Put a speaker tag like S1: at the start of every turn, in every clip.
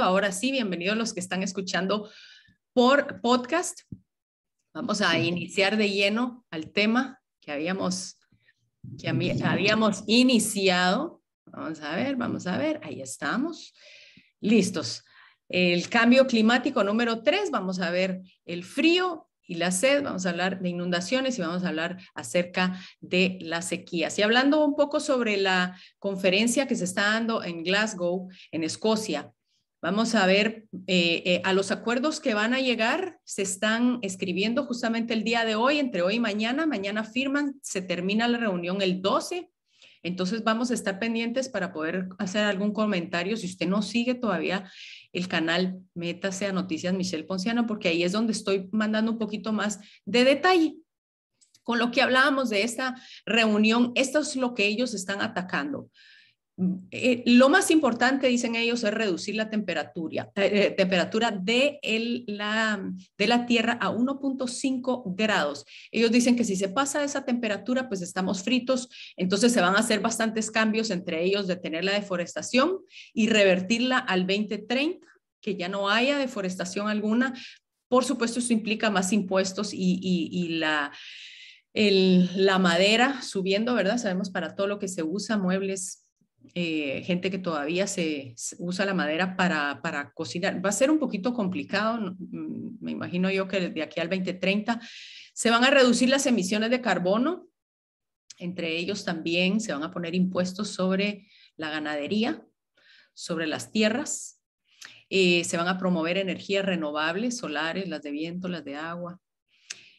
S1: escuchando. Ahora sí, bienvenidos los que están escuchando por podcast. Vamos a iniciar de lleno al tema que habíamos, que habíamos iniciado. Vamos a ver, vamos a ver, ahí estamos. Listos. El cambio climático número tres, vamos a ver el frío y la sed, vamos a hablar de inundaciones y vamos a hablar acerca de las sequías. Y hablando un poco sobre la conferencia que se está dando en Glasgow, en Escocia, Vamos a ver eh, eh, a los acuerdos que van a llegar. Se están escribiendo justamente el día de hoy, entre hoy y mañana. Mañana firman, se termina la reunión el 12. Entonces vamos a estar pendientes para poder hacer algún comentario. Si usted no sigue todavía el canal, métase a Noticias Michelle Ponciano, porque ahí es donde estoy mandando un poquito más de detalle. Con lo que hablábamos de esta reunión, esto es lo que ellos están atacando. Eh, lo más importante, dicen ellos, es reducir la temperatura, eh, temperatura de, la, de la Tierra a 1.5 grados. Ellos dicen que si se pasa esa temperatura, pues estamos fritos, entonces se van a hacer bastantes cambios, entre ellos detener la deforestación y revertirla al 2030, que ya no haya deforestación alguna. Por supuesto, eso implica más impuestos y, y la... la madera subiendo, ¿verdad? Sabemos para todo lo que se usa, muebles, eh, gente que todavía se, usa la madera para, para, cocinar. Va a ser un poquito complicado, mm, me imagino yo que de aquí al 2030 se van a reducir las emisiones de carbono, entre ellos también se van a poner impuestos sobre la ganadería, sobre las tierras, eh, se van a promover energías renovables, solares, las de viento, las de agua,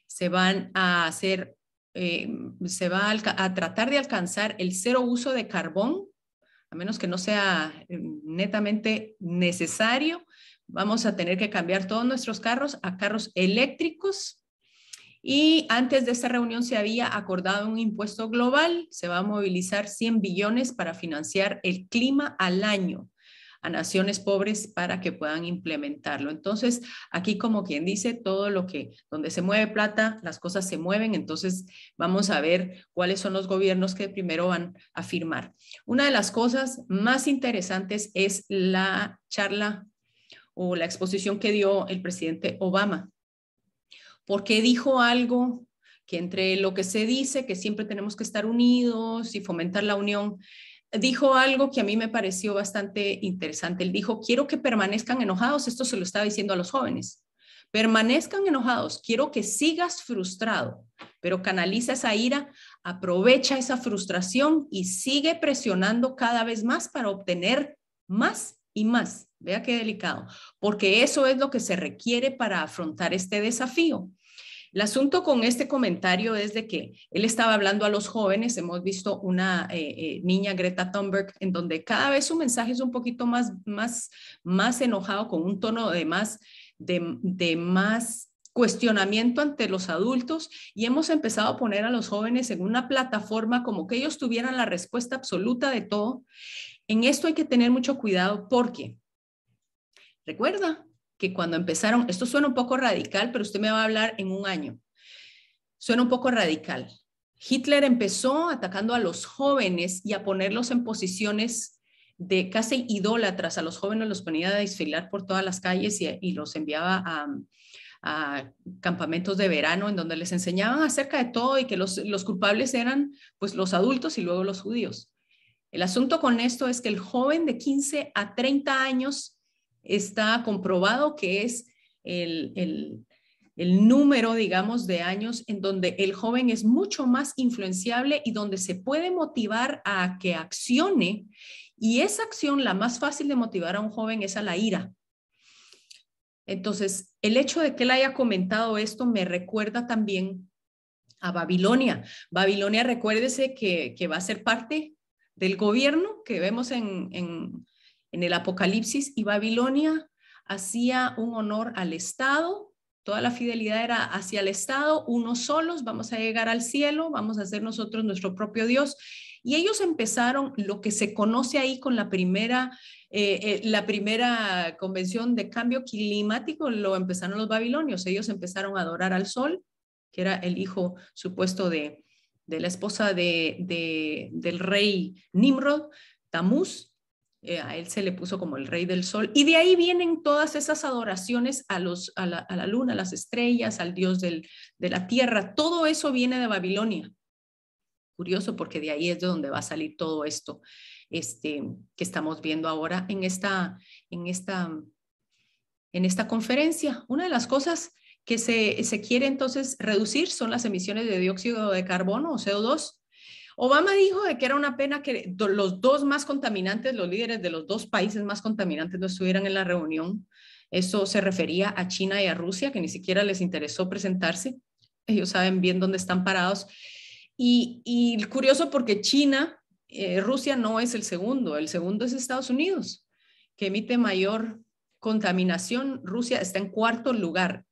S1: se van a hacer, eh, se va a, a tratar de alcanzar el cero uso de carbón a menos que no sea eh, netamente necesario, vamos a tener que cambiar todos nuestros carros a carros eléctricos. Y antes de esta reunión se había acordado un impuesto global, se va a movilizar 100 billones para financiar el clima al año a naciones pobres para que puedan implementarlo. Entonces, aquí como quien dice, todo lo que, donde se mueve plata, las cosas se mueven, entonces vamos a ver cuáles son los gobiernos que primero van a firmar. Una de las cosas más interesantes es la charla o la exposición que dio el presidente Obama, porque dijo algo que entre lo que se dice, que siempre tenemos que estar unidos y fomentar la unión, dijo algo que a mí me pareció bastante interesante. Él dijo, quiero que permanezcan enojados, esto se lo estaba diciendo a los jóvenes, permanezcan enojados, quiero que sigas frustrado, pero canaliza esa ira, aprovecha esa frustración y sigue presionando cada vez más para obtener más y más. Vea qué delicado, porque eso es lo que se requiere para afrontar este desafío. El asunto con este comentario es de que él estaba hablando a los jóvenes, hemos visto una eh, eh, niña Greta Thunberg en donde cada vez su mensaje es un poquito más, más, más enojado, con un tono de más, de, de más cuestionamiento ante los adultos y hemos empezado a poner a los jóvenes en una plataforma como que ellos tuvieran la respuesta absoluta de todo. En esto hay que tener mucho cuidado porque, recuerda, que cuando empezaron, esto suena un poco radical, pero usted me va a hablar en un año. Suena un poco radical. Hitler empezó atacando a los jóvenes y a ponerlos en posiciones de casi idólatras. A los jóvenes los ponía a desfilar por todas las calles y, los enviaba a, a, campamentos de verano en donde les enseñaban acerca de todo y que los, los culpables eran pues los adultos y luego los judíos. El asunto con esto es que el joven de 15 a 30 años está comprobado que es el, número, digamos, de años en donde el joven es mucho más influenciable y donde se puede motivar a que accione. Y esa acción, la más fácil de motivar a un joven es a la ira. Entonces, el hecho de que él haya comentado esto me recuerda también a Babilonia. Babilonia, recuérdese que, va a ser parte del gobierno que vemos en, en el Apocalipsis y Babilonia hacía un honor al Estado, toda la fidelidad era hacia el Estado, unos solos, vamos a llegar al cielo, vamos a ser nosotros nuestro propio Dios. Y ellos empezaron lo que se conoce ahí con la primera, eh, eh, la primera convención de cambio climático, lo empezaron los babilonios. Ellos empezaron a adorar al sol, que era el hijo supuesto de, la esposa de, del rey Nimrod, Tamuz, eh, a él se le puso como el rey del sol. Y de ahí vienen todas esas adoraciones a, los, a, la, luna, a las estrellas, al dios del, de la tierra. Todo eso viene de Babilonia. Curioso porque de ahí es de donde va a salir todo esto este, que estamos viendo ahora en esta, en esta, en esta conferencia. Una de las cosas que se, se quiere entonces reducir son las emisiones de dióxido de carbono o CO2 Obama dijo de que era una pena que los dos más contaminantes, los líderes de los dos países más contaminantes no estuvieran en la reunión. Eso se refería a China y a Rusia, que ni siquiera les interesó presentarse. Ellos saben bien dónde están parados. Y, curioso porque China, eh, Rusia no es el segundo, el segundo es Estados Unidos, que emite mayor contaminación. Rusia está en cuarto lugar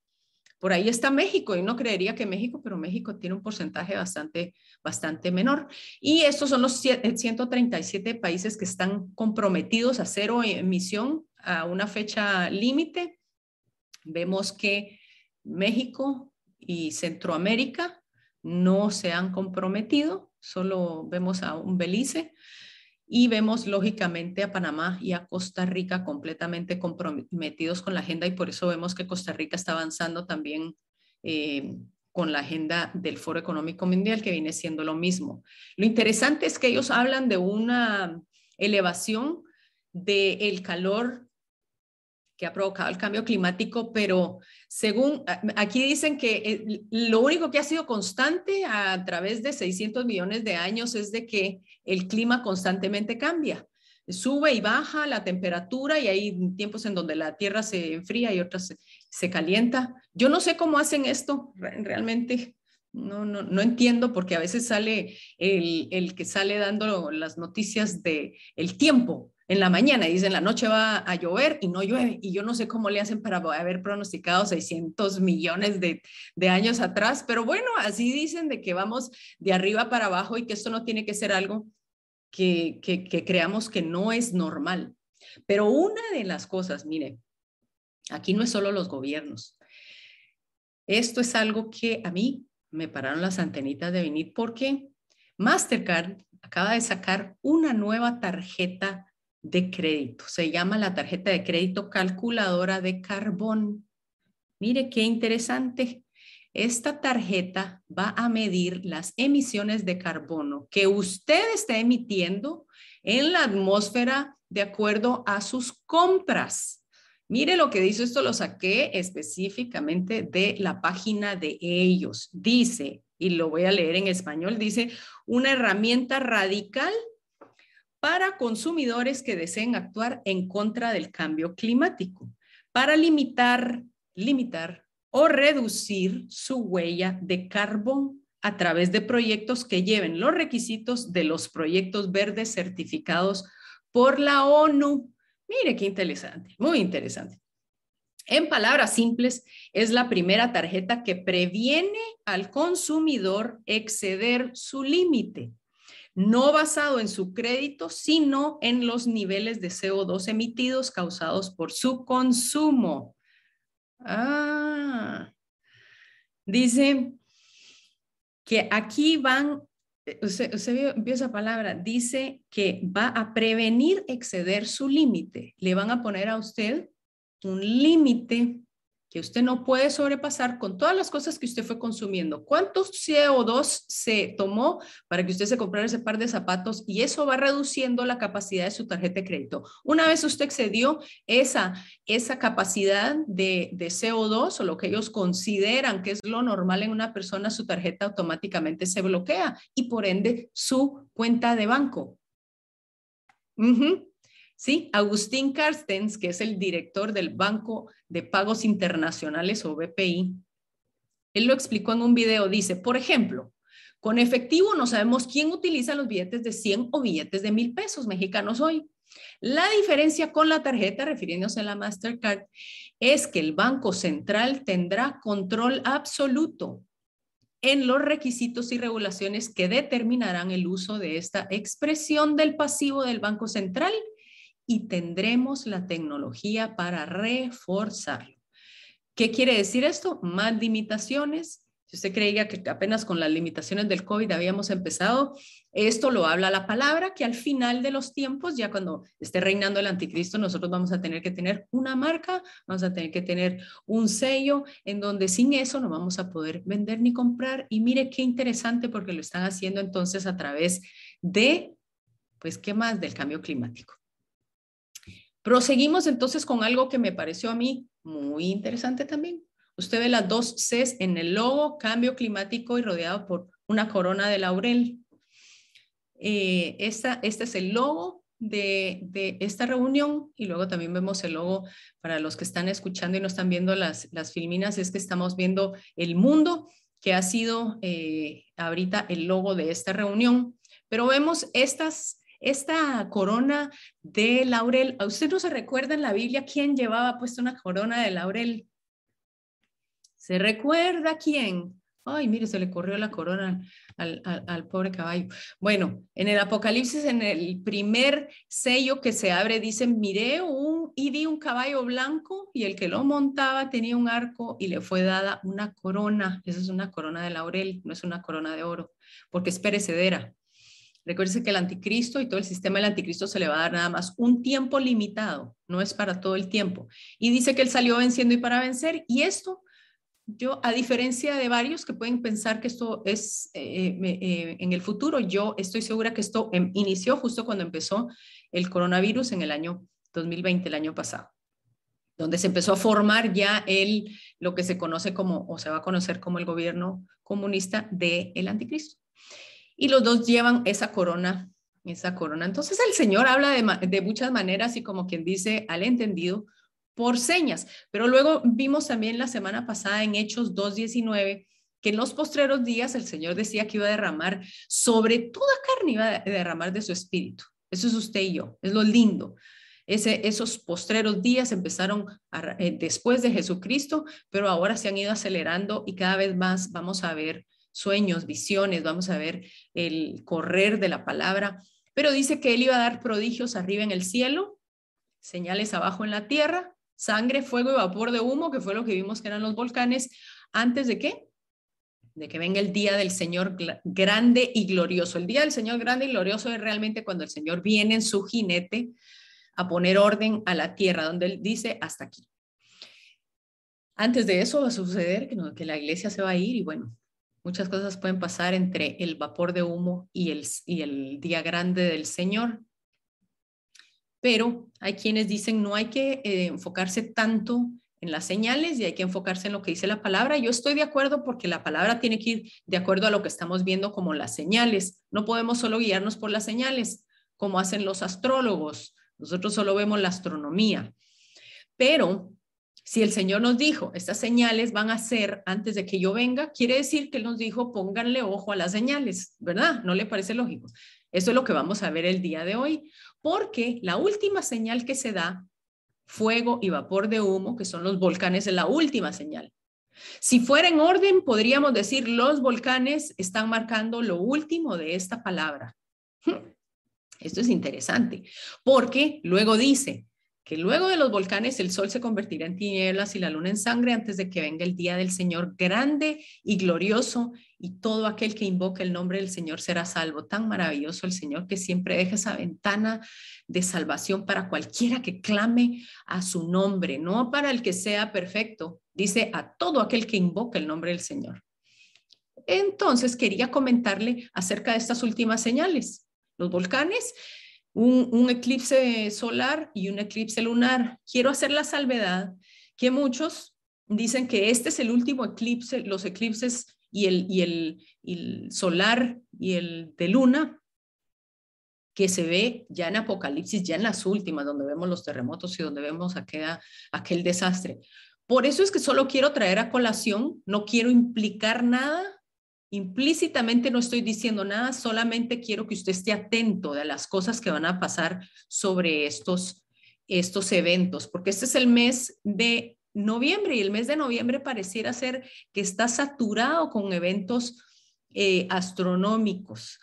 S1: por ahí está México y no creería que México, pero México tiene un porcentaje bastante, bastante menor. Y estos son los 137 países que están comprometidos a cero emisión a una fecha límite. Vemos que México y Centroamérica no se han comprometido, solo vemos a un Belice y vemos lógicamente a Panamá y a Costa Rica completamente comprometidos con la agenda y por eso vemos que Costa Rica está avanzando también eh, con la agenda del Foro Económico Mundial, que viene siendo lo mismo. Lo interesante es que ellos hablan de una elevación del calor que ha provocado el cambio climático, pero según aquí dicen que eh, lo único que ha sido constante a través de 600 millones de años es de que el clima constantemente cambia. Sube y baja la temperatura y hay tiempos en donde la tierra se enfría y otras se, calienta. Yo no sé cómo hacen esto realmente. No, no, no entiendo porque a veces sale el, el que sale dando las noticias de el tiempo en la mañana y dicen la noche va a llover y no llueve. Y yo no sé cómo le hacen para haber pronosticado 600 millones de, años atrás, pero bueno, así dicen de que vamos de arriba para abajo y que esto no tiene que ser algo que, que creamos que no es normal. Pero una de las cosas, mire, aquí no es solo los gobiernos. Esto es algo que a mí me pararon las antenitas de venir porque Mastercard acaba de sacar una nueva tarjeta de crédito. Se llama la tarjeta de crédito calculadora de carbón. Mire qué interesante. Esta tarjeta va a medir las emisiones de carbono que usted está emitiendo en la atmósfera de acuerdo a sus compras. Mire lo que dice esto, lo saqué específicamente de la página de ellos. Dice, y lo voy a leer en español, dice, una herramienta radical para consumidores que deseen actuar en contra del cambio climático, para limitar, limitar o reducir su huella de carbón a través de proyectos que lleven los requisitos de los proyectos verdes certificados por la ONU. Mire qué interesante, muy interesante. En palabras simples, es la primera tarjeta que previene al consumidor exceder su límite no basado en su crédito, sino en los niveles de CO2 emitidos causados por su consumo. Ah, dice que aquí van, usted, usted vio esa palabra, dice que va a prevenir exceder su límite. Le van a poner a usted un límite que usted no puede sobrepasar con todas las cosas que usted fue consumiendo. ¿Cuántos CO2 se tomó para que usted se comprara ese par de zapatos? Y eso va reduciendo la capacidad de su tarjeta de crédito. Una vez usted excedió esa, esa capacidad de, de CO2 o lo que ellos consideran que es lo normal en una persona, su tarjeta automáticamente se bloquea y por ende su cuenta de banco. ¿Sí? Agustín Carstens, que es el director del Banco de Pagos Internacionales o BPI, él lo explicó en un video, dice, por ejemplo, con efectivo no sabemos quién utiliza los billetes de 100 o billetes de mil pesos mexicanos hoy. La diferencia con la tarjeta, refiriéndose a la Mastercard, es que el Banco Central tendrá control absoluto en los requisitos y regulaciones que determinarán el uso de esta expresión del pasivo del Banco Central y tendremos la tecnología para reforzarlo. ¿Qué quiere decir esto? Más limitaciones Si usted creía que apenas con las limitaciones del COVID habíamos empezado, esto lo habla la palabra, que al final de los tiempos, ya cuando esté reinando el anticristo, nosotros vamos a tener que tener una marca, vamos a tener que tener un sello, en donde sin eso no vamos a poder vender ni comprar. Y mire qué interesante porque lo están haciendo entonces a través de, pues, ¿qué más? Del cambio climático. Proseguimos entonces con algo que me pareció a mí muy interesante también. Usted ve las dos Cs en el logo, cambio climático y rodeado por una corona de laurel. Eh, esta, este es el logo de, esta reunión y luego también vemos el logo para los que están escuchando y no están viendo las, las filminas, es que estamos viendo el mundo que ha sido eh, ahorita el logo de esta reunión. Pero vemos estas, esta corona de laurel. ¿A usted no se recuerda en la Biblia quién llevaba puesta una corona de laurel? ¿Se recuerda quién? Ay, mire, se le corrió la corona al, pobre caballo. Bueno, en el Apocalipsis, en el primer sello que se abre, dicen, miré un, y vi un caballo blanco y el que lo montaba tenía un arco y le fue dada una corona. Esa es una corona de laurel, no es una corona de oro, porque es perecedera. Recuerde que el anticristo y todo el sistema del anticristo se le va a dar nada más un tiempo limitado, no es para todo el tiempo. Y dice que él salió venciendo y para vencer, y esto yo, a diferencia de varios que pueden pensar que esto es eh, eh, en el futuro, yo estoy segura que esto em, inició justo cuando empezó el coronavirus en el año 2020, el año pasado, donde se empezó a formar ya el, lo que se conoce como, o se va a conocer como el gobierno comunista del el anticristo. Y los dos llevan esa corona, esa corona. Entonces el Señor habla de, muchas maneras y como quien dice al entendido, por señas. Pero luego vimos también la semana pasada en Hechos 2.19 que en los postreros días el Señor decía que iba a derramar sobre toda carne, iba a derramar de su espíritu. Eso es usted y yo, es lo lindo. Esos postreros días empezaron eh, después de Jesucristo, pero ahora se han ido acelerando y cada vez más vamos a ver sueños, visiones, vamos a ver el correr de la palabra. Pero dice que Él iba a dar prodigios arriba en el cielo, señales abajo en la tierra sangre, fuego y vapor de humo, que fue lo que vimos que eran los volcanes, antes de qué? De que venga el día del Señor grande y glorioso. El día del Señor grande y glorioso es realmente cuando el Señor viene en su jinete a poner orden a la tierra, donde Él dice hasta aquí. Antes de eso va a suceder que, que la iglesia se va a ir y bueno, muchas cosas pueden pasar entre el vapor de humo y el, y el día grande del Señor pero hay quienes dicen no hay que eh, enfocarse tanto en las señales y hay que enfocarse en lo que dice la palabra. Yo estoy de acuerdo porque la palabra tiene que ir de acuerdo a lo que estamos viendo como las señales. No podemos solo guiarnos por las señales, como hacen los astrólogos. Nosotros solo vemos la astronomía. Pero si el Señor nos dijo, estas señales van a ser antes de que yo venga, quiere decir que Él nos dijo, pónganle ojo a las señales, ¿verdad? ¿No le parece lógico? Eso es lo que vamos a ver el día de hoy, porque la última señal que se da, fuego y vapor de humo, que son los volcanes, es la última señal. Si fuera en orden, podríamos decir los volcanes están marcando lo último de esta palabra. Esto es interesante, porque luego dice, que luego de los volcanes el sol se convertirá en tinieblas y la luna en sangre antes de que venga el día del Señor grande y glorioso y todo aquel que invoque el nombre del Señor será salvo. Tan maravilloso el Señor que siempre deja esa ventana de salvación para cualquiera que clame a su nombre, no para el que sea perfecto, dice a todo aquel que invoque el nombre del Señor. Entonces quería comentarle acerca de estas últimas señales. Los volcanes un, eclipse solar y un eclipse lunar. Quiero hacer la salvedad que muchos dicen que este es el último eclipse, los eclipses y el, y el, solar y el de luna, que se ve ya en Apocalipsis, ya en las últimas, donde vemos los terremotos y donde vemos aquella, aquel desastre. Por eso es que solo quiero traer a colación, no quiero implicar nada Implícitamente no estoy diciendo nada, solamente quiero que usted esté atento de las cosas que van a pasar sobre estos, estos eventos, porque este es el mes de noviembre y el mes de noviembre pareciera ser que está saturado con eventos eh, astronómicos,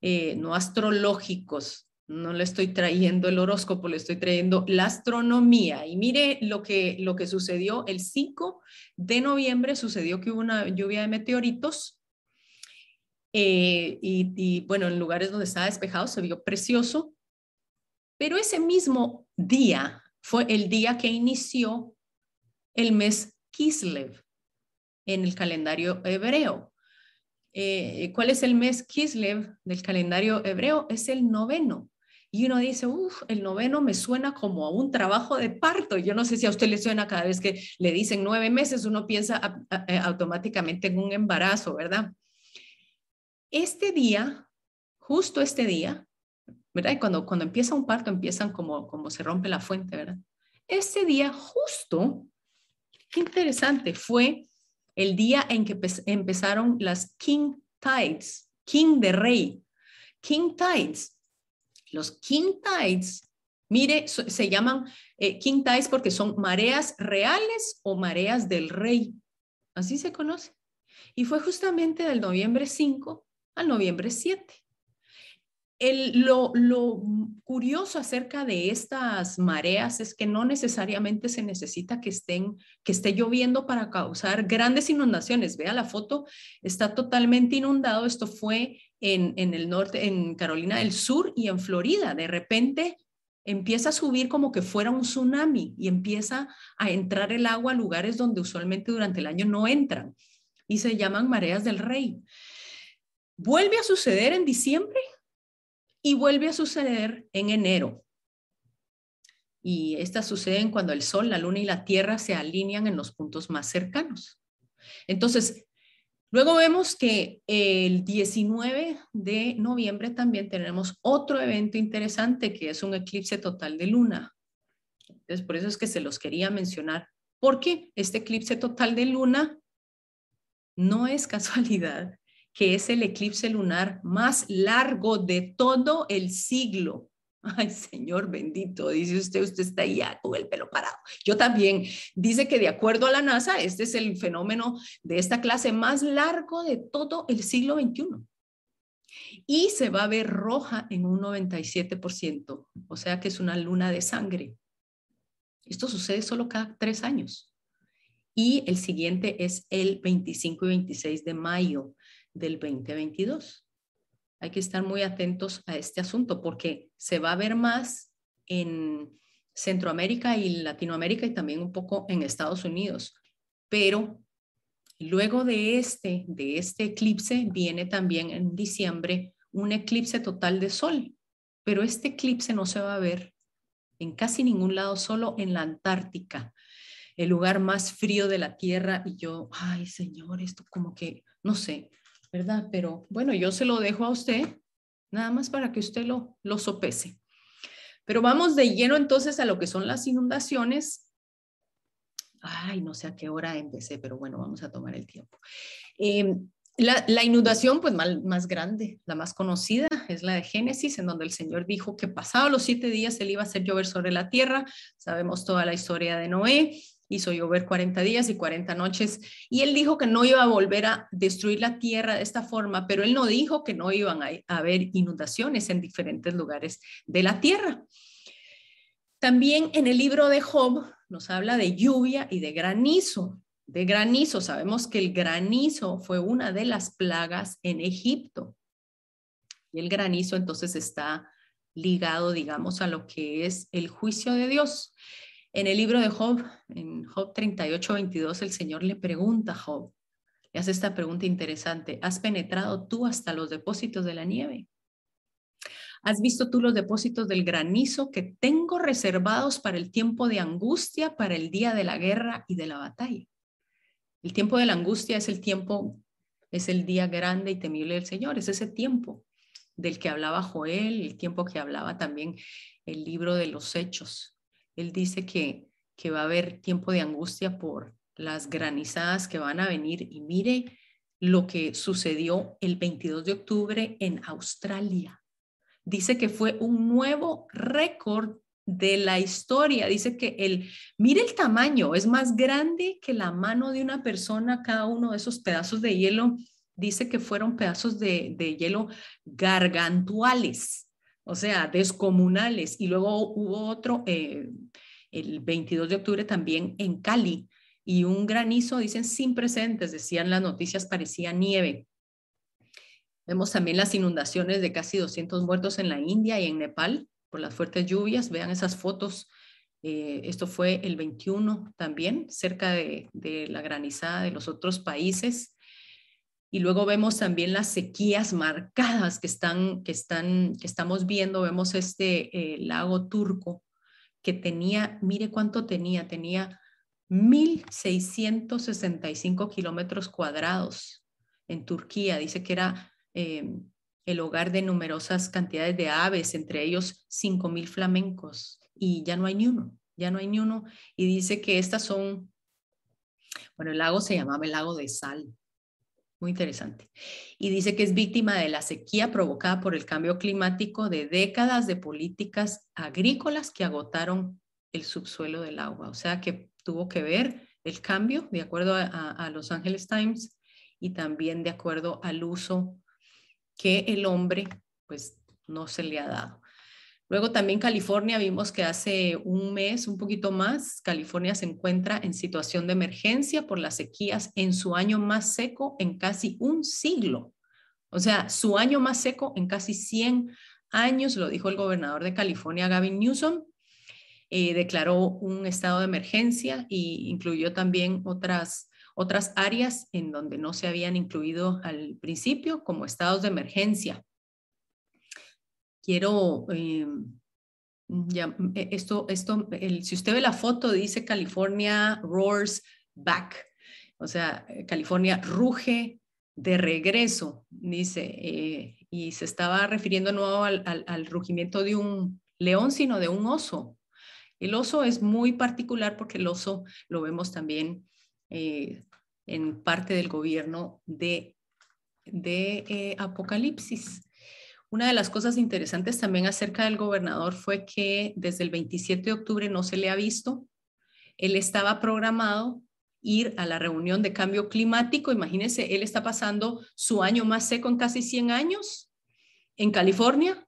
S1: eh, no astrológicos, no le estoy trayendo el horóscopo, le estoy trayendo la astronomía. Y mire lo que, lo que sucedió el 5 de noviembre, sucedió que hubo una lluvia de meteoritos. Eh, y, y bueno, en lugares donde estaba despejado se vio precioso, pero ese mismo día fue el día que inició el mes Kislev en el calendario hebreo. Eh, ¿Cuál es el mes Kislev del calendario hebreo? Es el noveno. Y uno dice, uff, el noveno me suena como a un trabajo de parto. Yo no sé si a usted le suena cada vez que le dicen nueve meses, uno piensa eh, automáticamente en un embarazo, ¿verdad? Este día, justo este día, ¿verdad? Cuando, cuando empieza un parto, empiezan como, como se rompe la fuente, ¿verdad? Este día, justo, qué interesante, fue el día en que empezaron las King Tides, King de Rey. King Tides. Los King Tides, mire, se llaman eh, King Tides porque son mareas reales o mareas del rey. Así se conoce. Y fue justamente del noviembre 5 al noviembre 7 lo, curioso acerca de estas mareas es que no necesariamente se necesita que, estén, que esté lloviendo para causar grandes inundaciones. Vea la foto, está totalmente inundado. Esto fue en, en el norte, en Carolina del Sur y en Florida. De repente empieza a subir como que fuera un tsunami y empieza a entrar el agua a lugares donde usualmente durante el año no entran y se llaman mareas del rey. Vuelve a suceder en diciembre y vuelve a suceder en enero. Y estas suceden cuando el Sol, la Luna y la Tierra se alinean en los puntos más cercanos. Entonces, luego vemos que el 19 de noviembre también tenemos otro evento interesante que es un eclipse total de luna. Entonces, por eso es que se los quería mencionar, porque este eclipse total de luna no es casualidad que es el eclipse lunar más largo de todo el siglo. Ay, Señor bendito, dice usted, usted está ya con el pelo parado. Yo también. Dice que de acuerdo a la NASA, este es el fenómeno de esta clase más largo de todo el siglo XXI. Y se va a ver roja en un 97%, o sea que es una luna de sangre. Esto sucede solo cada tres años. Y el siguiente es el 25 y 26 de mayo del 2022. Hay que estar muy atentos a este asunto porque se va a ver más en Centroamérica y Latinoamérica y también un poco en Estados Unidos. Pero luego de este, de este eclipse viene también en diciembre un eclipse total de sol. Pero este eclipse no se va a ver en casi ningún lado, solo en la Antártica, el lugar más frío de la Tierra. Y yo, ay Señor, esto como que, no sé, ¿verdad? Pero bueno, yo se lo dejo a usted, nada más para que usted lo, lo sopese. Pero vamos de lleno entonces a lo que son las inundaciones. Ay, no sé a qué hora empecé, pero bueno, vamos a tomar el tiempo. Em, la, la, inundación, pues más, grande, la más conocida, es la de Génesis, en donde el Señor dijo que pasado los siete días él iba a hacer llover sobre la tierra. Sabemos toda la historia de Noé hizo llover 40 días y 40 noches, y él dijo que no iba a volver a destruir la tierra de esta forma, pero él no dijo que no iban a, haber inundaciones en diferentes lugares de la tierra. También en el libro de Job nos habla de lluvia y de granizo. De granizo, sabemos que el granizo fue una de las plagas en Egipto. Y el granizo entonces está ligado, digamos, a lo que es el juicio de Dios. En el libro de Job, en Job 38, 22, el Señor le pregunta a Job, le hace esta pregunta interesante, ¿has penetrado tú hasta los depósitos de la nieve? ¿Has visto tú los depósitos del granizo que tengo reservados para el tiempo de angustia, para el día de la guerra y de la batalla? El tiempo de la angustia es el tiempo, es el día grande y temible del Señor, es ese tiempo del que hablaba Joel, el tiempo que hablaba también el libro de los hechos, él dice que, que va a haber tiempo de angustia por las granizadas que van a venir y mire lo que sucedió el 22 de octubre en Australia. Dice que fue un nuevo récord de la historia. Dice que el, mire el tamaño, es más grande que la mano de una persona, cada uno de esos pedazos de hielo. Dice que fueron pedazos de, de hielo gargantuales o sea, descomunales. Y luego hubo otro, eh, el 22 de octubre también en Cali, y un granizo, dicen, sin precedentes, decían las noticias, parecía nieve. Vemos también las inundaciones de casi 200 muertos en la India y en Nepal por las fuertes lluvias. Vean esas fotos. Eh, esto fue el 21 también, cerca de la granizada de los otros países. Y luego vemos también las sequías marcadas que, están, que, están, que estamos viendo. Vemos este eh, lago turco que tenía, mire cuánto tenía, tenía 1.665 kilómetros cuadrados en Turquía. Dice que era em, el hogar de numerosas cantidades de aves, entre ellos 5.000 flamencos. Y ya no hay ni uno, ya no hay ni uno. Y dice que estas son, bueno, el lago se llamaba el lago de sal. Muy interesante. Y dice que es víctima de la sequía provocada por el cambio climático de décadas de políticas agrícolas que agotaron el subsuelo del agua. O sea que tuvo que ver el cambio de acuerdo a, Los Angeles Times y también de acuerdo al uso que el hombre pues no se le ha dado. Luego también California, vimos que hace un mes, un poquito más, California se encuentra en situación de emergencia por las sequías en su año más seco en casi un siglo. O sea, su año más seco en casi 100 años, lo dijo el gobernador de California, Gavin Newsom, eh, declaró un estado de emergencia e incluyó también otras, otras áreas en donde no se habían incluido al principio como estados de emergencia. Quiero, eh, ya, e, esto, esto si usted ve la foto, dice California roars back, o sea, California ruge de regreso, dice, eh, y se estaba refiriendo no al, al, rugimiento de un león, sino de un oso. El oso es muy particular porque el oso lo vemos también eh, en parte del gobierno de, de eh, Apocalipsis. Una de las cosas interesantes también acerca del gobernador fue que desde el 27 de octubre no se le ha visto. Él estaba programado ir a la reunión de cambio climático. Imagínense, él está pasando su año más seco en casi 100 años en California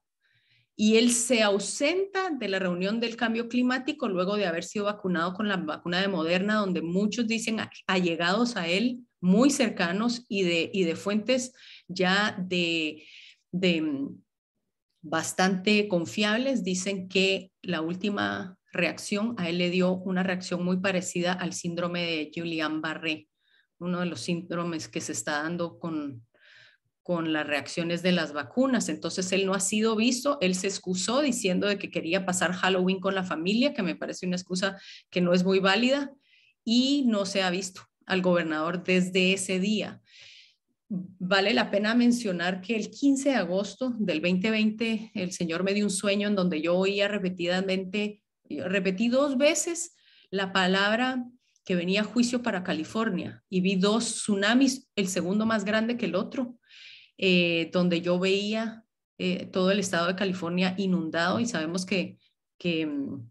S1: y él se ausenta de la reunión del cambio climático luego de haber sido vacunado con la vacuna de Moderna, donde muchos dicen allegados a él, muy cercanos y de, y de fuentes ya de, de mm, bastante confiables, dicen que la última reacción a él le dio una reacción muy parecida al síndrome de Julian Barré, uno de los síndromes que se está dando con con las reacciones de las vacunas. Entonces él no ha sido visto, él se excusó diciendo de que quería pasar Halloween con la familia, que me parece una excusa que no es muy válida, y no se ha visto al gobernador desde ese día. Vale la pena mencionar que el 15 de agosto del 2020 el señor me dio un sueño en donde yo oía repetidamente, repetí dos veces la palabra que venía a juicio para California y vi dos tsunamis, el segundo más grande que el otro. Eh, donde yo veía eh, todo el estado de California inundado y sabemos que, que, mm,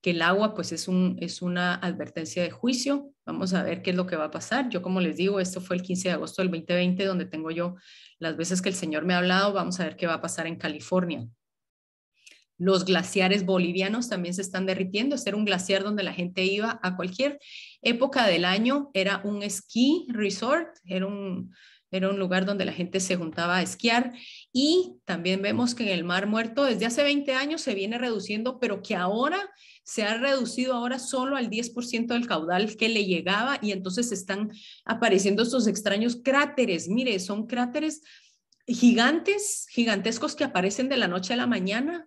S1: que, el agua pues es, un, es una advertencia de juicio. Vamos a ver qué es lo que va a pasar. Yo como les digo, esto fue el 15 de agosto del 2020 donde tengo yo las veces que el Señor me ha hablado. Vamos a ver qué va a pasar en California. Los glaciares bolivianos también se están derritiendo. Este era un glaciar donde la gente iba a cualquier época del año. Era un esquí resort, era un, era un lugar donde la gente se juntaba a esquiar y también vemos que en el Mar Muerto desde hace 20 años se viene reduciendo, pero que ahora se ha reducido ahora solo al 10% del caudal que le llegaba y entonces están apareciendo estos extraños cráteres. Mire, son cráteres gigantes, gigantescos que aparecen de la noche a la mañana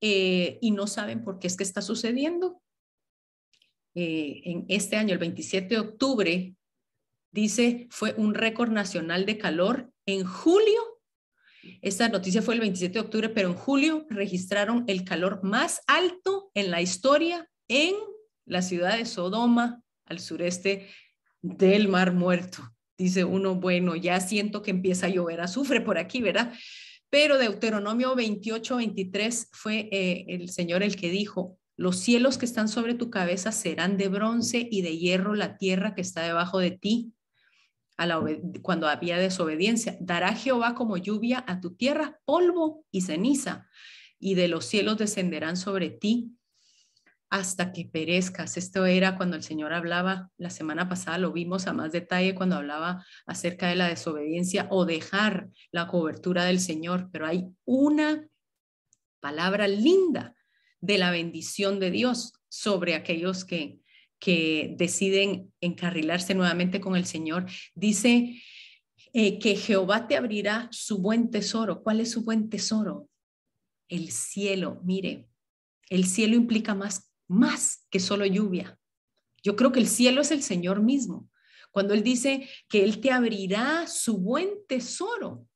S1: eh, y no saben por qué es que está sucediendo. Eh, en este año, el 27 de octubre, Dice, fue un récord nacional de calor. En julio, esta noticia fue el 27 de octubre, pero en julio registraron el calor más alto en la historia en la ciudad de Sodoma, al sureste del Mar Muerto. Dice uno, bueno, ya siento que empieza a llover azufre por aquí, ¿verdad? Pero Deuteronomio 28, 23 fue eh, el Señor el que dijo, los cielos que están sobre tu cabeza serán de bronce y de hierro la tierra que está debajo de ti cuando había desobediencia. Dará Jehová como lluvia a tu tierra polvo y ceniza. y de los cielos descenderán sobre ti hasta que perezcas. Esto era cuando el Señor hablaba, la semana pasada lo vimos a más detalle cuando hablaba acerca de la desobediencia o dejar la cobertura del Señor, pero hay una palabra linda de la bendición de Dios sobre aquellos que, que deciden encarrilarse nuevamente con el Señor. Dice eh, que Jehová te abrirá su buen tesoro. ¿Cuál es su buen tesoro? El cielo. Mire, el cielo implica más, más que solo lluvia. Yo creo que el cielo es el Señor mismo. Cuando Él dice que Él te abrirá su buen tesoro,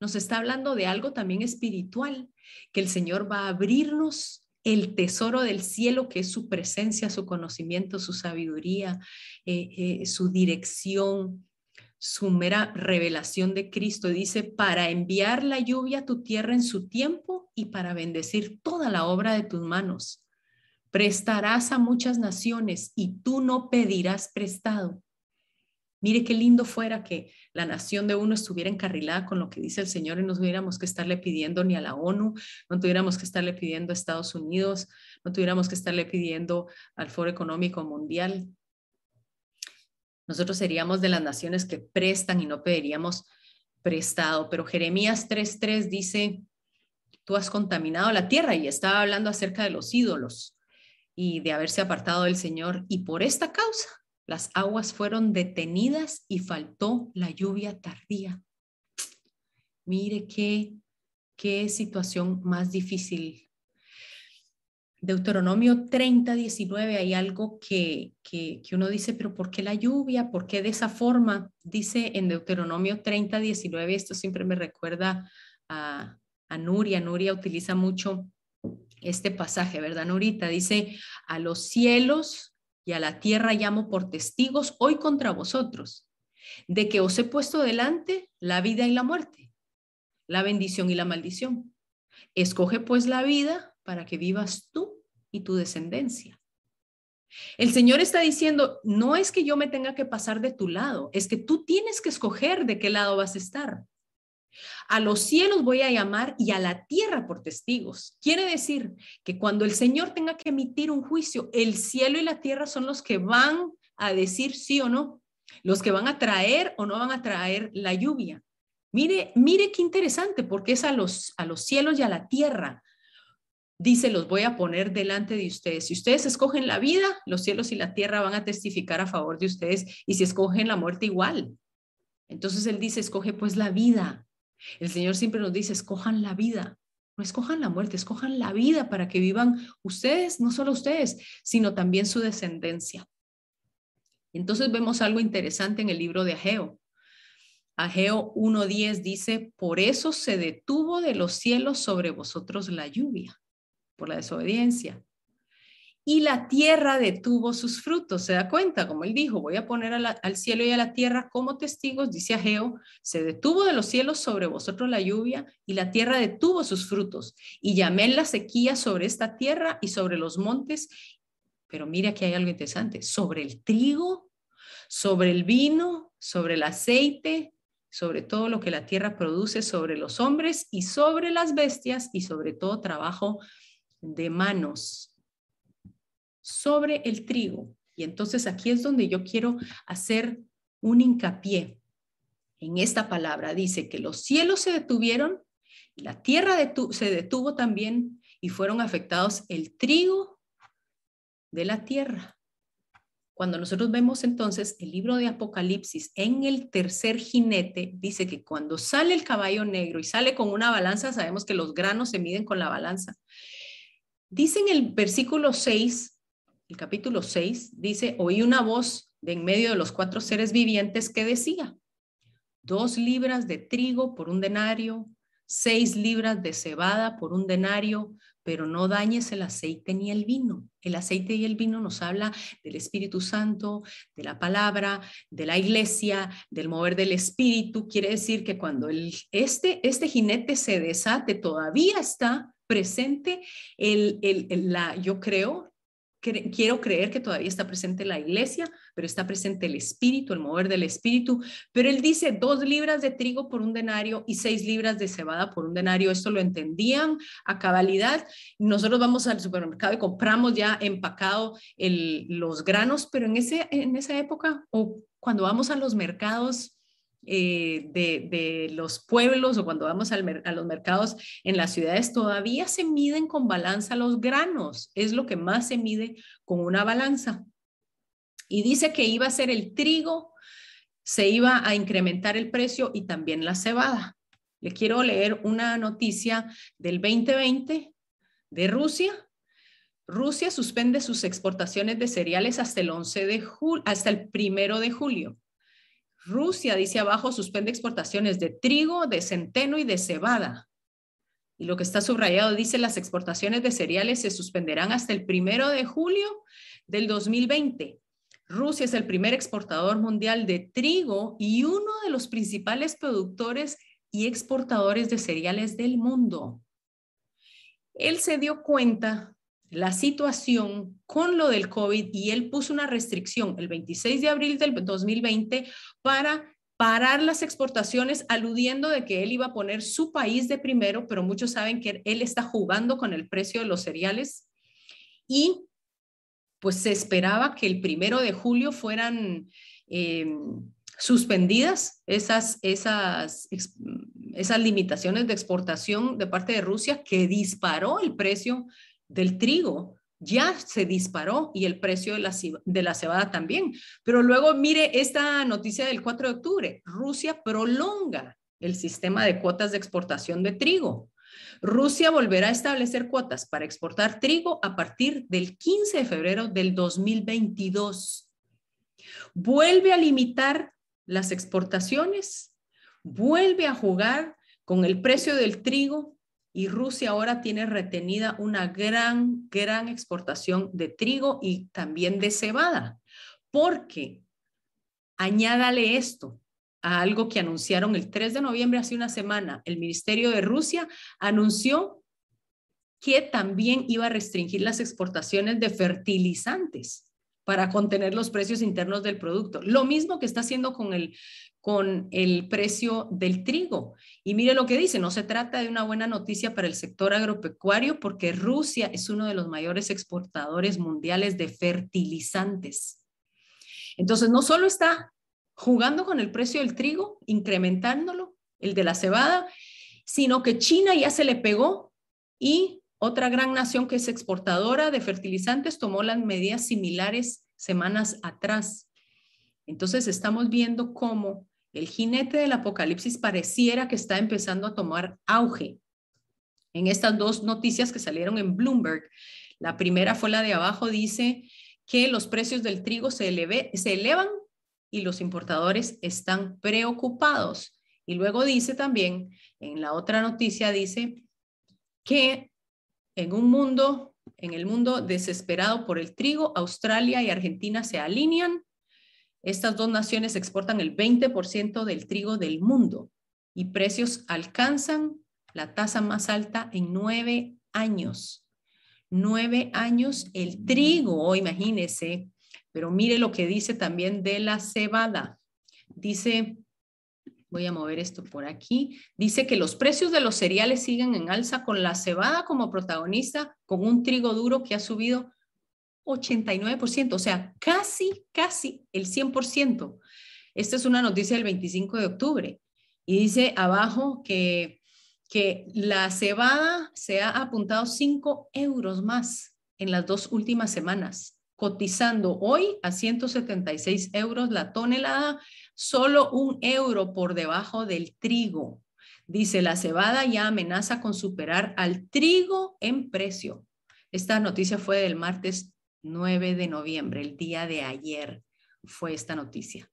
S1: nos está hablando de algo también espiritual, que el Señor va a abrirnos el tesoro del cielo, que es su presencia, su conocimiento, su sabiduría, eh, eh, su dirección, su mera revelación de Cristo. Dice, para enviar la lluvia a tu tierra en su tiempo y para bendecir toda la obra de tus manos. Prestarás a muchas naciones y tú no pedirás prestado. Mire qué lindo fuera que la nación de uno estuviera encarrilada con lo que dice el Señor y no tuviéramos que estarle pidiendo ni a la ONU, no tuviéramos que estarle pidiendo a Estados Unidos, no tuviéramos que estarle pidiendo al Foro Económico Mundial. Nosotros seríamos de las naciones que prestan y no pediríamos prestado. Pero Jeremías 3.3 dice, tú has contaminado la tierra y estaba hablando acerca de los ídolos y de haberse apartado del Señor. Y por esta causa las aguas fueron detenidas y faltó la lluvia tardía. Mire qué, qué situación más difícil Deuteronomio 30, 19, hay algo que, que, uno dice, pero ¿por qué la lluvia? ¿Por qué de esa forma? Dice en Deuteronomio 30, 19, esto siempre me recuerda a, a Nuria. Nuria utiliza mucho este pasaje, ¿verdad, Nurita? Dice, a los cielos y a la tierra llamo por testigos hoy contra vosotros, de que os he puesto delante la vida y la muerte, la bendición y la maldición. Escoge pues la vida para que vivas tú y tu descendencia. El Señor está diciendo, no es que yo me tenga que pasar de tu lado, es que tú tienes que escoger de qué lado vas a estar. A los cielos voy a llamar y a la tierra por testigos. Quiere decir que cuando el Señor tenga que emitir un juicio, el cielo y la tierra son los que van a decir sí o no, los que van a traer o no van a traer la lluvia. Mire, mire qué interesante, porque es a los, a los cielos y a la tierra dice, los voy a poner delante de ustedes. Si ustedes escogen la vida, los cielos y la tierra van a testificar a favor de ustedes. Y si escogen la muerte, igual. Entonces Él dice, escoge pues la vida. El Señor siempre nos dice, escojan la vida. No escojan la muerte, escojan la vida para que vivan ustedes, no solo ustedes, sino también su descendencia. Entonces vemos algo interesante en el libro de Ageo. Ageo 1.10 dice, por eso se detuvo de los cielos sobre vosotros la lluvia por la desobediencia. Y la tierra detuvo sus frutos, se da cuenta, como él dijo, voy a poner al cielo y a la tierra como testigos, dice Ageo, se detuvo de los cielos sobre vosotros la lluvia y la tierra detuvo sus frutos. Y llamé la sequía sobre esta tierra y sobre los montes. Pero mira que hay algo interesante, sobre el trigo, sobre el vino, sobre el aceite, sobre todo lo que la tierra produce, sobre los hombres y sobre las bestias y sobre todo trabajo de manos sobre el trigo. Y entonces aquí es donde yo quiero hacer un hincapié en esta palabra. Dice que los cielos se detuvieron, la tierra se detuvo también y fueron afectados el trigo de la tierra. Cuando nosotros vemos entonces el libro de Apocalipsis en el tercer jinete, dice que cuando sale el caballo negro y sale con una balanza, sabemos que los granos se miden con la balanza. Dice en el versículo 6, el capítulo 6, dice, oí una voz de en medio de los cuatro seres vivientes que decía, dos libras de trigo por un denario, seis libras de cebada por un denario, pero no dañes el aceite ni el vino. El aceite y el vino nos habla del Espíritu Santo, de la palabra, de la iglesia, del mover del Espíritu. Quiere decir que cuando el, este, este jinete se desate, todavía está presente el, el, la, yo creo quiero creer que todavía está presente la iglesia, pero está presente el espíritu, el mover del espíritu. Pero él dice dos libras de trigo por un denario y seis libras de cebada por un denario. Esto lo entendían a cabalidad. Nosotros vamos al supermercado y compramos ya empacado los granos, pero en, ese, en esa época o cuando vamos a los mercados eh, de, los pueblos o cuando vamos a los mercados en las ciudades, todavía se miden con balanza los granos. Es lo que más se mide con una balanza. Y dice que iba a ser el trigo, se iba a incrementar el precio y también la cebada. Le quiero leer una noticia del 2020 de Rusia. Rusia suspende sus exportaciones de cereales hasta el 11 de hasta el primero de julio. Rusia, dice abajo, suspende exportaciones de trigo, de centeno y de cebada. Y lo que está subrayado dice, las exportaciones de cereales se suspenderán hasta el primero de julio del 2020. Rusia es el primer exportador mundial de trigo y uno de los principales productores y exportadores de cereales del mundo. Él se dio cuenta la situación con lo del COVID y él puso una restricción el 26 de abril del 2020 para parar las exportaciones, aludiendo de que él iba a poner su país de primero, pero muchos saben que él está jugando con el precio de los cereales. Y pues se esperaba que el primero de julio fueran em, suspendidas esas, esas, esas limitaciones de exportación de parte de Rusia que disparó el precio del trigo ya se disparó y el precio de la, de la cebada también. Pero luego mire esta noticia del 4 de octubre. Rusia prolonga el sistema de cuotas de exportación de trigo. Rusia volverá a establecer cuotas para exportar trigo a partir del 15 de febrero del 2022. Vuelve a limitar las exportaciones, vuelve a jugar con el precio del trigo y Rusia ahora tiene retenida una gran, gran exportación de trigo y también de cebada, porque añádale esto a algo que anunciaron el 3 de noviembre, hace una semana, el Ministerio de Rusia anunció que también iba a restringir las exportaciones de fertilizantes para contener los precios internos del producto. Lo mismo que está haciendo con el, con el precio del trigo. Y mire lo que dice, no se trata de una buena noticia para el sector agropecuario porque Rusia es uno de los mayores exportadores mundiales de fertilizantes. Entonces, no solo está jugando con el precio del trigo, incrementándolo, el de la cebada, sino que China ya se le pegó y otra gran nación que es exportadora de fertilizantes tomó las medidas similares semanas atrás. Entonces estamos viendo cómo el jinete del apocalipsis pareciera que está empezando a tomar auge. En estas dos noticias que salieron en Bloomberg, la primera fue la de abajo, dice que los precios del trigo se, se elevan y los importadores están preocupados. Y luego dice también, en la otra noticia dice que en un mundo, en el mundo desesperado por el trigo, Australia y Argentina se alinean estas dos naciones exportan el 20% del trigo del mundo y precios alcanzan la tasa más alta en nueve años. Nueve años el trigo, imagínese, pero mire lo que dice también de la cebada. Dice, voy a mover esto por aquí, dice que los precios de los cereales siguen en alza con la cebada como protagonista, con un trigo duro que ha subido 89%, o sea, casi, casi el 100%. Esta es una noticia del 25 de octubre y dice abajo que, que la cebada se ha apuntado 5 euros más en las dos últimas semanas, cotizando hoy a 176 euros la tonelada, solo un euro por debajo del trigo. Dice, la cebada ya amenaza con superar al trigo en precio. Esta noticia fue del martes 9 de noviembre, el día de ayer, fue esta noticia.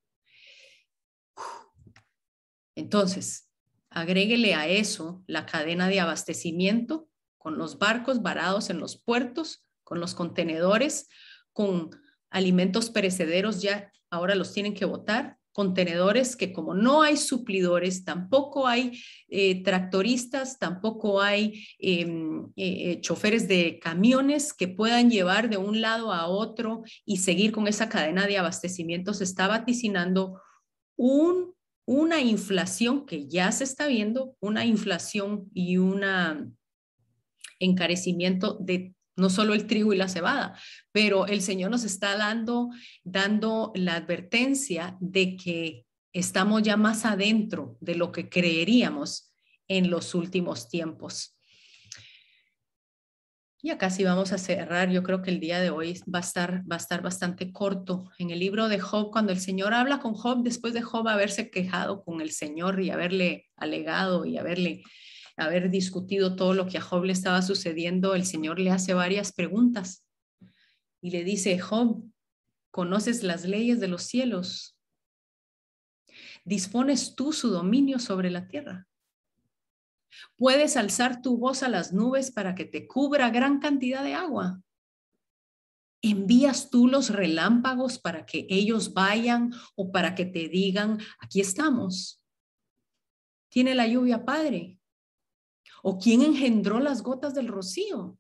S1: Entonces, agréguele a eso la cadena de abastecimiento con los barcos varados en los puertos, con los contenedores, con alimentos perecederos ya ahora los tienen que botar contenedores que como no hay suplidores, tampoco hay eh, tractoristas, tampoco hay em, eh, choferes de camiones que puedan llevar de un lado a otro y seguir con esa cadena de abastecimiento, se está vaticinando un, una inflación que ya se está viendo, una inflación y un encarecimiento de no solo el trigo y la cebada, pero el Señor nos está dando, dando la advertencia de que estamos ya más adentro de lo que creeríamos en los últimos tiempos. Ya casi vamos a cerrar. Yo creo que el día de hoy va a estar, va a estar bastante corto. En el libro de Job, cuando el Señor habla con Job, después de Job haberse quejado con el Señor y haberle alegado y haberle haber discutido todo lo que a Job le estaba sucediendo, el Señor le hace varias preguntas y le dice, Job, ¿conoces las leyes de los cielos? ¿Dispones tú su dominio sobre la tierra? ¿Puedes alzar tu voz a las nubes para que te cubra gran cantidad de agua? ¿Envías tú los relámpagos para que ellos vayan o para que te digan, aquí estamos? ¿Tiene la lluvia padre? ¿O quién engendró las gotas del rocío?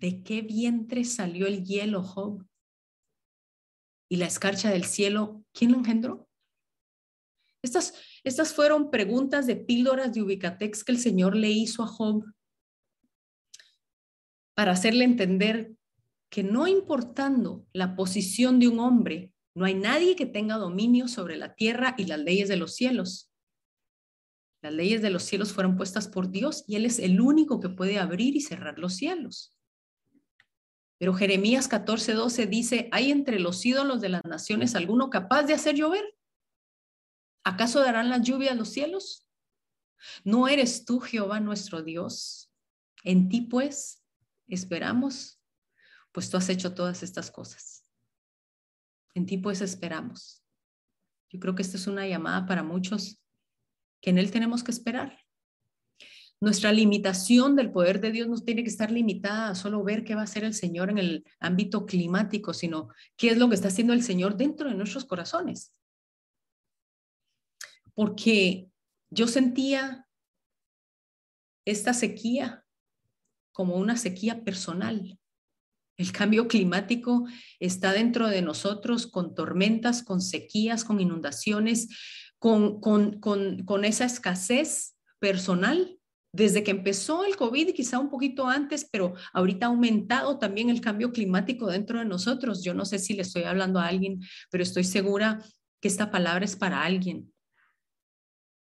S1: ¿De qué vientre salió el hielo, Job? ¿Y la escarcha del cielo, quién lo engendró? Estas, estas fueron preguntas de píldoras de Ubicatex que el Señor le hizo a Job para hacerle entender que no importando la posición de un hombre, no hay nadie que tenga dominio sobre la tierra y las leyes de los cielos. Las leyes de los cielos fueron puestas por Dios y Él es el único que puede abrir y cerrar los cielos. Pero Jeremías 14:12 dice, ¿hay entre los ídolos de las naciones alguno capaz de hacer llover? ¿Acaso darán la lluvia a los cielos? ¿No eres tú, Jehová, nuestro Dios? En ti, pues, esperamos, pues tú has hecho todas estas cosas. En ti, pues, esperamos. Yo creo que esta es una llamada para muchos que en Él tenemos que esperar. Nuestra limitación del poder de Dios no tiene que estar limitada a solo ver qué va a hacer el Señor en el ámbito climático, sino qué es lo que está haciendo el Señor dentro de nuestros corazones. Porque yo sentía esta sequía como una sequía personal. El cambio climático está dentro de nosotros con tormentas, con sequías, con inundaciones, con, con, con, con esa escasez personal desde que empezó el COVID, quizá un poquito antes, pero ahorita ha aumentado también el cambio climático dentro de nosotros. Yo no sé si le estoy hablando a alguien, pero estoy segura que esta palabra es para alguien.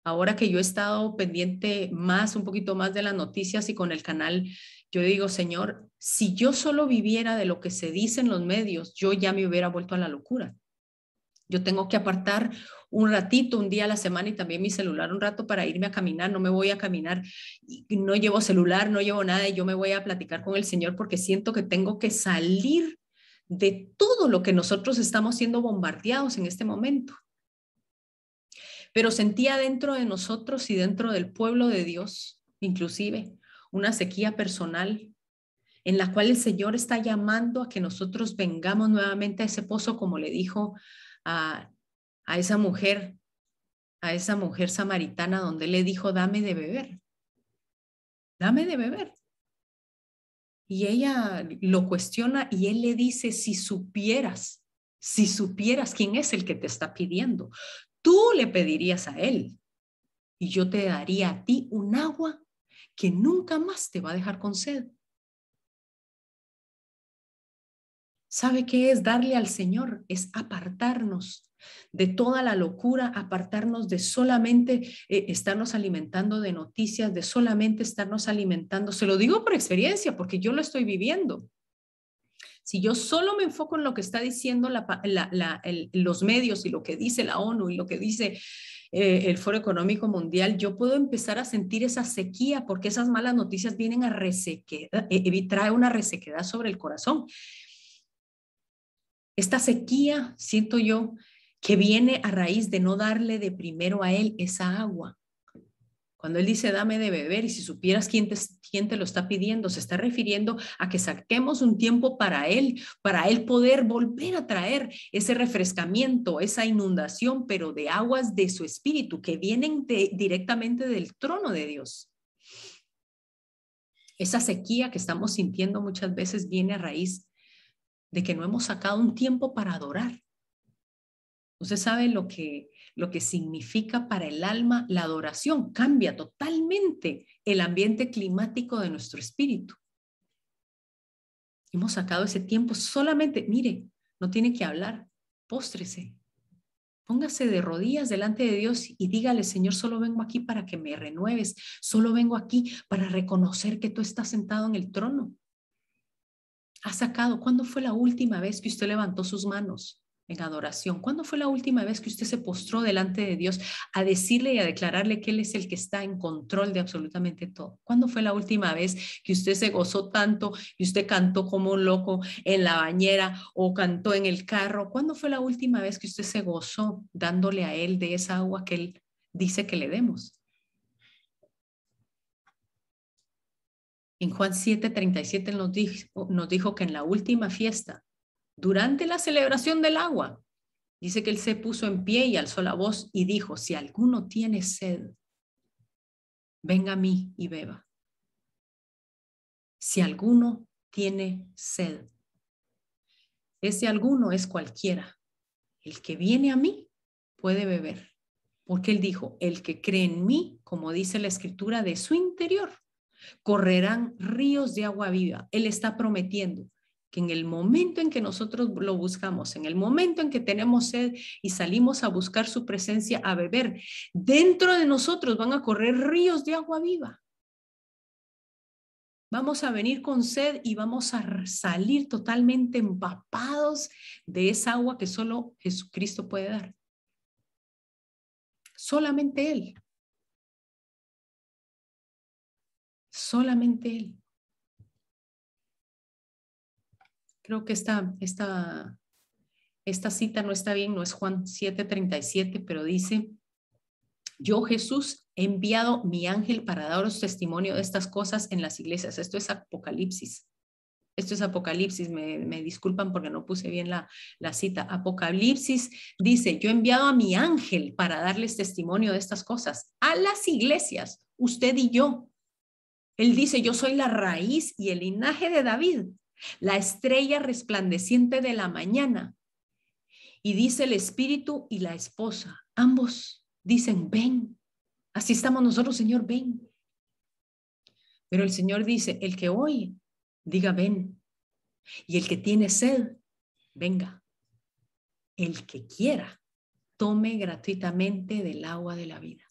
S1: Ahora que yo he estado pendiente más, un poquito más de las noticias y con el canal, yo digo, Señor, si yo solo viviera de lo que se dice en los medios, yo ya me hubiera vuelto a la locura. Yo tengo que apartar un ratito, un día a la semana y también mi celular un rato para irme a caminar. No me voy a caminar, no llevo celular, no llevo nada y yo me voy a platicar con el Señor porque siento que tengo que salir de todo lo que nosotros estamos siendo bombardeados en este momento. Pero sentía dentro de nosotros y dentro del pueblo de Dios, inclusive, una sequía personal en la cual el Señor está llamando a que nosotros vengamos nuevamente a ese pozo, como le dijo a, esa mujer, a esa mujer samaritana donde le dijo, dame de beber, dame de beber. Y ella lo cuestiona y él le dice, si supieras, si supieras quién es el que te está pidiendo, tú le pedirías a él y yo te daría a ti un agua que nunca más te va a dejar con sed. ¿Sabe qué es darle al Señor? Es apartarnos de toda la locura, apartarnos de solamente eh, estarnos alimentando de noticias, de solamente estarnos alimentando. Se lo digo por experiencia, porque yo lo estoy viviendo. Si yo solo me enfoco en lo que está diciendo los medios y lo que dice la ONU y lo que dice eh, el Foro Económico Mundial, yo puedo empezar a sentir esa sequía porque esas malas noticias vienen a resequedad, eh, trae una resequedad sobre el corazón. Esta sequía, siento yo, que viene a raíz de no darle de primero a Él esa agua. Cuando él dice dame de beber y si supieras quién te, quién te lo está pidiendo, se está refiriendo a que saquemos un tiempo para él, para él poder volver a traer ese refrescamiento, esa inundación, pero de aguas de su espíritu que vienen directamente del trono de Dios. Esa sequía que estamos sintiendo muchas veces viene a raíz de que no hemos sacado un tiempo para adorar. Usted sabe lo que lo que significa para el alma la adoración. Cambia totalmente el ambiente climático de nuestro espíritu. Hemos sacado ese tiempo solamente, mire, no tiene que hablar, póstrese, póngase de rodillas delante de Dios y dígale, Señor, solo vengo aquí para que me renueves, solo vengo aquí para reconocer que tú estás sentado en el trono. Ha sacado, ¿cuándo fue la última vez que usted levantó sus manos? En adoración. ¿Cuándo fue la última vez que usted se postró delante de Dios a decirle y a declararle que Él es el que está en control de absolutamente todo? ¿Cuándo fue la última vez que usted se gozó tanto y usted cantó como un loco en la bañera o cantó en el carro? ¿Cuándo fue la última vez que usted se gozó dándole a Él de esa agua que Él dice que le demos? En Juan 7:37 nos dijo, nos dijo que en la última fiesta durante la celebración del agua. Dice que él se puso en pie y alzó la voz y dijo, si alguno tiene sed, venga a mí y beba. Si alguno tiene sed, ese alguno es cualquiera. El que viene a mí puede beber, porque él dijo, el que cree en mí, como dice la escritura, de su interior, correrán ríos de agua viva. Él está prometiendo que en el momento en que nosotros lo buscamos, en el momento en que tenemos sed y salimos a buscar su presencia a beber, dentro de nosotros van a correr ríos de agua viva. Vamos a venir con sed y vamos a salir totalmente empapados de esa agua que solo Jesucristo puede dar. Solamente Él. Solamente Él. Creo que esta, esta, esta cita no está bien, no es Juan 7:37, pero dice, yo Jesús he enviado mi ángel para daros testimonio de estas cosas en las iglesias. Esto es Apocalipsis. Esto es Apocalipsis, me, disculpan porque no puse bien la, la cita. Apocalipsis dice, yo he enviado a mi ángel para darles testimonio de estas cosas a las iglesias, usted y yo. Él dice, yo soy la raíz y el linaje de David la estrella resplandeciente de la mañana. Y dice el espíritu y la esposa, ambos dicen, ven. Así estamos nosotros, Señor, ven. Pero el Señor dice, el que oye, diga, ven. Y el que tiene sed, venga. El que quiera, tome gratuitamente del agua de la vida.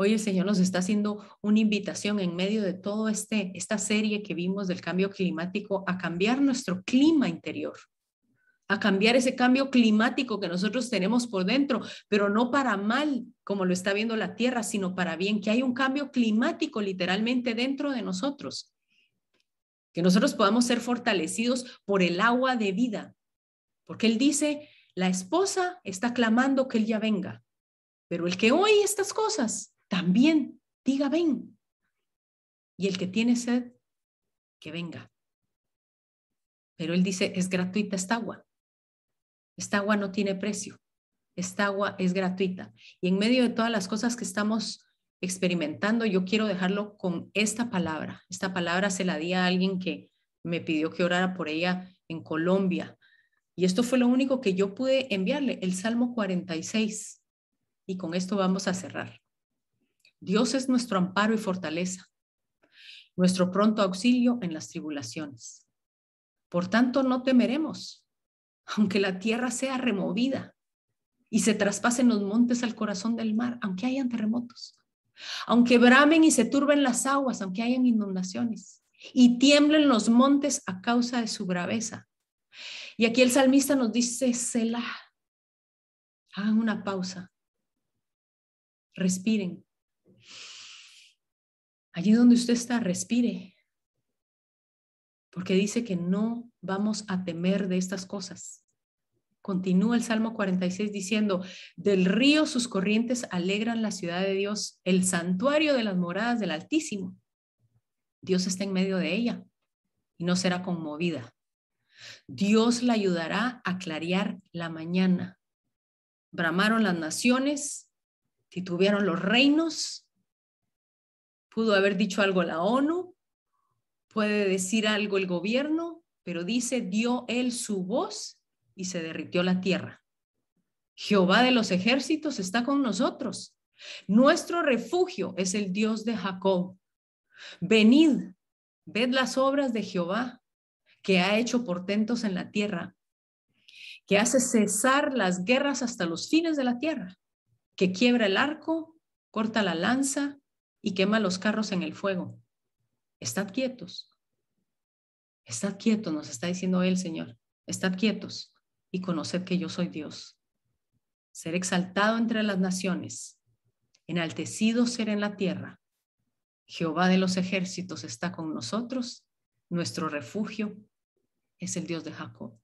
S1: Hoy el Señor nos está haciendo una invitación en medio de toda este, esta serie que vimos del cambio climático a cambiar nuestro clima interior, a cambiar ese cambio climático que nosotros tenemos por dentro, pero no para mal, como lo está viendo la Tierra, sino para bien, que hay un cambio climático literalmente dentro de nosotros, que nosotros podamos ser fortalecidos por el agua de vida, porque Él dice, la esposa está clamando que Él ya venga, pero el que oye estas cosas también diga ven. Y el que tiene sed, que venga. Pero él dice, es gratuita esta agua. Esta agua no tiene precio. Esta agua es gratuita. Y en medio de todas las cosas que estamos experimentando, yo quiero dejarlo con esta palabra. Esta palabra se la di a alguien que me pidió que orara por ella en Colombia. Y esto fue lo único que yo pude enviarle, el Salmo 46. Y con esto vamos a cerrar. Dios es nuestro amparo y fortaleza, nuestro pronto auxilio en las tribulaciones. Por tanto, no temeremos, aunque la tierra sea removida y se traspasen los montes al corazón del mar, aunque hayan terremotos, aunque bramen y se turben las aguas, aunque hayan inundaciones, y tiemblen los montes a causa de su braveza. Y aquí el salmista nos dice, Selah, hagan una pausa, respiren, Allí donde usted está, respire, porque dice que no vamos a temer de estas cosas. continúa el Salmo 46 diciendo, del río sus corrientes alegran la ciudad de Dios, el santuario de las moradas del Altísimo. Dios está en medio de ella y no será conmovida. Dios la ayudará a clarear la mañana. Bramaron las naciones, titubearon los reinos, pudo haber dicho algo la ONU, puede decir algo el gobierno, pero dice, dio él su voz y se derritió la tierra. Jehová de los ejércitos está con nosotros. Nuestro refugio es el Dios de Jacob. Venid, ved las obras de Jehová, que ha hecho portentos en la tierra, que hace cesar las guerras hasta los fines de la tierra, que quiebra el arco, corta la lanza y quema los carros en el fuego. Estad quietos. Estad quietos, nos está diciendo el Señor. Estad quietos y conoced que yo soy Dios. Ser exaltado entre las naciones, enaltecido ser en la tierra. Jehová de los ejércitos está con nosotros, nuestro refugio es el Dios de Jacob.